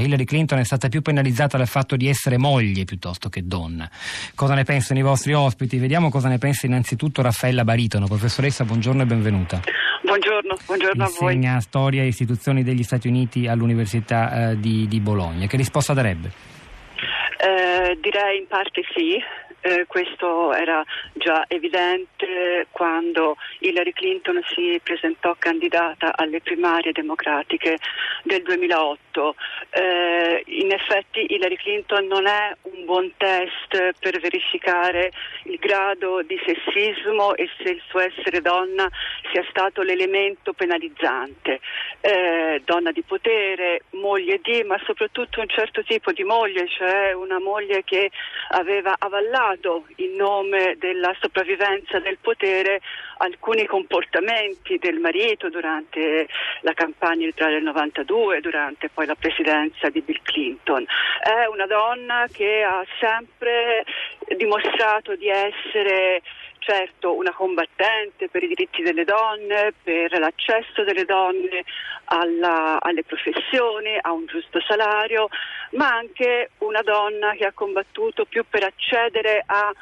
Hillary Clinton è stata più penalizzata dal fatto di essere moglie piuttosto che donna. Cosa ne pensano i vostri ospiti? Vediamo cosa ne pensa innanzitutto Raffaella Baritono. Professoressa, buongiorno e benvenuta. Buongiorno, buongiorno a voi. Insegna storia e istituzioni degli Stati Uniti all'Università eh, di, di Bologna. Che risposta darebbe? Eh, direi in parte sì, eh, questo era già evidente quando Hillary Clinton si presentò candidata alle primarie democratiche del 2008. Eh, in effetti Hillary Clinton non è un buon test per verificare il grado di sessismo e se il suo essere donna sia stato l'elemento penalizzante. Eh, donna di potere, moglie di, ma soprattutto un certo tipo di moglie, cioè una moglie che aveva avallato in nome della sopravvivenza del potere alcuni comportamenti del marito durante la campagna elettorale del 92, durante poi la presidenza di Bill Clinton. È una donna che ha sempre dimostrato di essere certo una combattente per i diritti delle donne, per l'accesso delle donne alla, alle professioni, a un giusto salario, ma anche una donna che ha combattuto più per accedere a,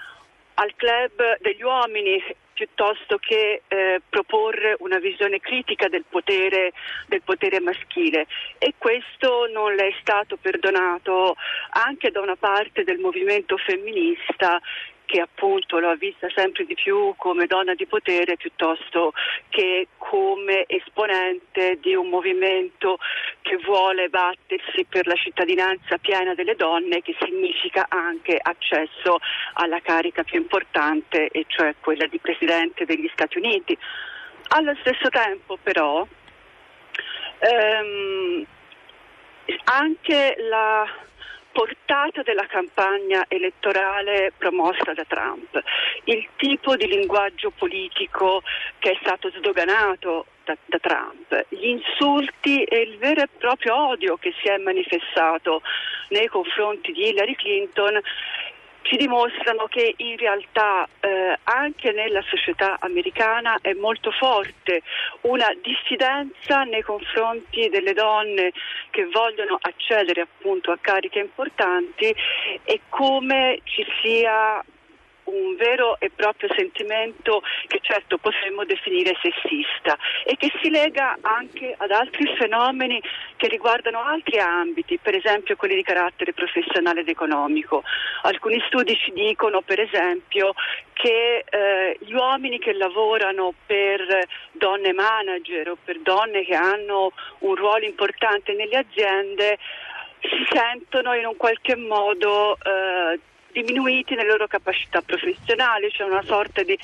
al club degli uomini piuttosto che eh, proporre una visione critica del potere, del potere maschile. E questo non le è stato perdonato anche da una parte del movimento femminista che appunto lo ha vista sempre di più come donna di potere piuttosto che come esponente di un movimento che vuole battersi per la cittadinanza piena delle donne, che significa anche accesso alla carica più importante, e cioè quella di Presidente degli Stati Uniti. Allo stesso tempo però ehm, anche la portata della campagna elettorale promossa da Trump, il tipo di linguaggio politico che è stato sdoganato da, da, Trump, gli insulti e il vero e proprio odio che si è manifestato nei confronti di Hillary Clinton ci dimostrano che in realtà eh, anche nella società americana è molto forte una diffidenza nei confronti delle donne che vogliono accedere appunto a cariche importanti e come ci sia un vero e proprio sentimento che certo potremmo definire sessista e che si lega anche ad altri fenomeni che riguardano altri ambiti, per esempio quelli di carattere professionale ed economico. Alcuni studi ci dicono per esempio che eh, gli uomini che lavorano per donne manager o per donne che hanno un ruolo importante nelle aziende si sentono in un qualche modo eh, diminuiti nelle loro capacità professionali, c'è cioè una sorta di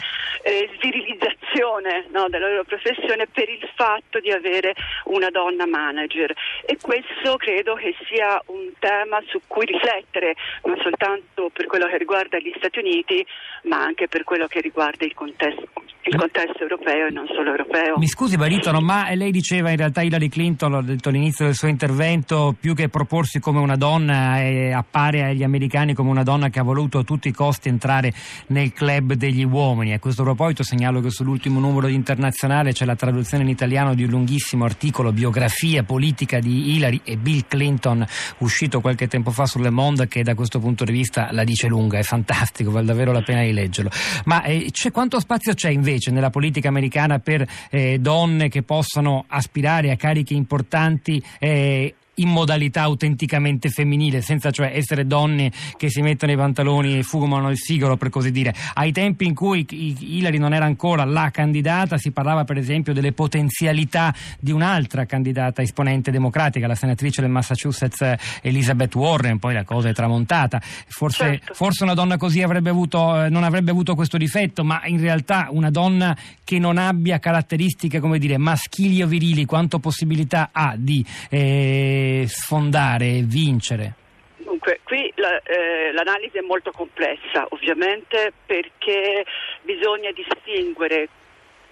eh, svirilizzazione no, della loro professione per il fatto di avere una donna manager. E questo credo che sia un tema su cui riflettere non soltanto per quello che riguarda gli Stati Uniti ma anche per quello che riguarda il contesto, il contesto europeo e non solo europeo. Mi scusi Baritono, ma lei diceva in realtà Hillary Clinton, l'ho detto all'inizio del suo intervento, più che proporsi come una donna eh, appare agli americani come una donna che ha voluto a tutti i costi entrare nel club degli uomini. A questo proposito segnalo che sull'ultimo numero di internazionale c'è la traduzione in italiano di un lunghissimo articolo biografia politica di Hillary e Bill Clinton uscito qualche tempo fa sulle Monde che da questo punto di vista la dice lunga, è fantastico, vale davvero la pena di leggerlo. Ma eh, quanto spazio c'è invece nella politica americana per eh, donne che possano aspirare a cariche importanti eh, in modalità autenticamente femminile, senza cioè essere donne che si mettono i pantaloni e fumano il sigaro, per così dire. Ai tempi in cui Hillary non era ancora la candidata, si parlava per esempio delle potenzialità di un'altra candidata esponente democratica, la senatrice del Massachusetts Elizabeth Warren, poi la cosa è tramontata. Forse, certo. forse una donna così avrebbe avuto, eh, non avrebbe avuto questo difetto, ma in realtà una donna che non abbia caratteristiche, come dire, maschili o virili, quanto possibilità ha di... Eh, sfondare e vincere? Dunque, qui la, eh, l'analisi è molto complessa, ovviamente, perché bisogna distinguere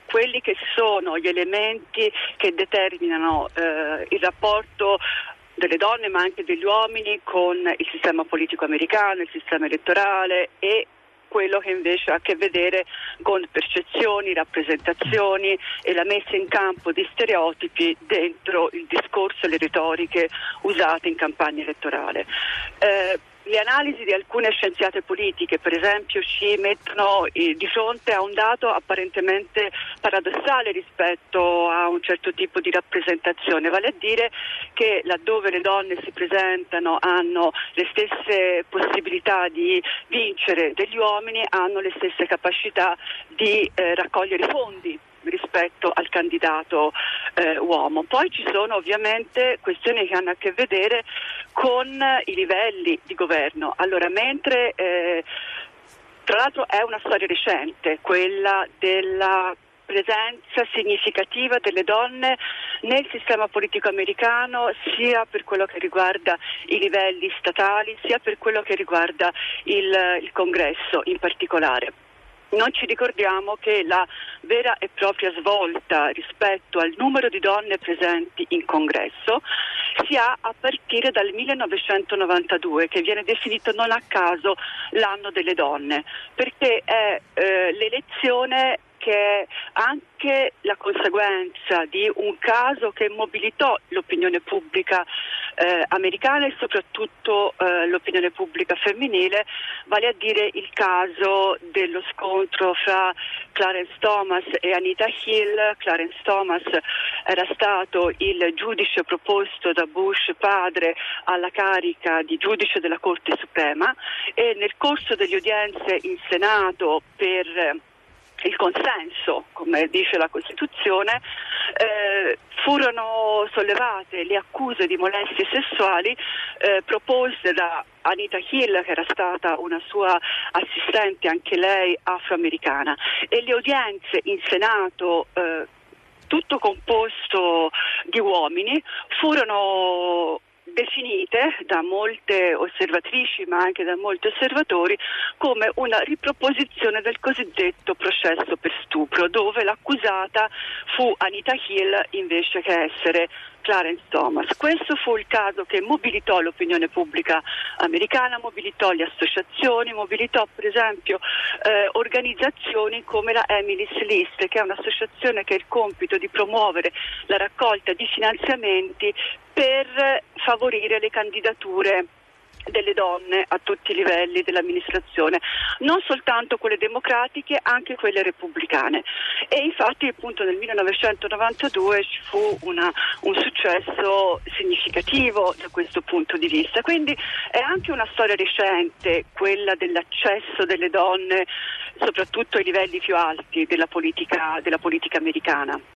quelli che sono gli elementi che determinano eh, il rapporto delle donne ma anche degli uomini con il sistema politico americano, il sistema elettorale e quello che invece ha a che vedere con percezioni, rappresentazioni e la messa in campo di stereotipi dentro il discorso e le retoriche usate in campagna elettorale. Eh, le analisi di alcune scienziate politiche, per esempio, ci mettono eh, di fronte a un dato apparentemente paradossale rispetto a un certo tipo di rappresentazione, vale a dire che laddove le donne si presentano hanno le stesse possibilità di vincere degli uomini, hanno le stesse capacità di eh, raccogliere fondi rispetto al candidato eh, uomo. Poi ci sono ovviamente questioni che hanno a che vedere con i livelli di governo. Allora, mentre eh, tra l'altro è una storia recente, quella della presenza significativa delle donne nel sistema politico americano sia per quello che riguarda i livelli statali sia per quello che riguarda il, il congresso in particolare non ci ricordiamo che la vera e propria svolta rispetto al numero di donne presenti in congresso si ha a partire dal 1992 che viene definito non a caso l'anno delle donne perché è eh, l'elezione è anche la conseguenza di un caso che mobilitò l'opinione pubblica eh, americana e soprattutto eh, l'opinione pubblica femminile, vale a dire il caso dello scontro fra Clarence Thomas e Anita Hill. Clarence Thomas era stato il giudice proposto da Bush padre alla carica di giudice della Corte Suprema e nel corso delle udienze in Senato per il consenso, come dice la Costituzione, eh, furono sollevate le accuse di molestie sessuali eh, proposte da Anita Hill, che era stata una sua assistente, anche lei afroamericana, e le udienze in Senato eh, tutto composto di uomini, furono definite da molte osservatrici ma anche da molti osservatori come una riproposizione del cosiddetto processo per stupro dove l'accusata fu Anita Hill invece che essere Clarence Thomas. Questo fu il caso che mobilitò l'opinione pubblica americana, mobilitò le associazioni, mobilitò per esempio eh, organizzazioni come la Emily's List, che è un'associazione che ha il compito di promuovere la raccolta di finanziamenti per favorire le candidature delle donne a tutti i livelli dell'amministrazione, non soltanto quelle democratiche, anche quelle repubblicane. E infatti appunto nel 1992 ci fu una, un successo significativo da questo punto di vista. Quindi è anche una storia recente quella dell'accesso delle donne soprattutto ai livelli più alti della politica, della politica americana.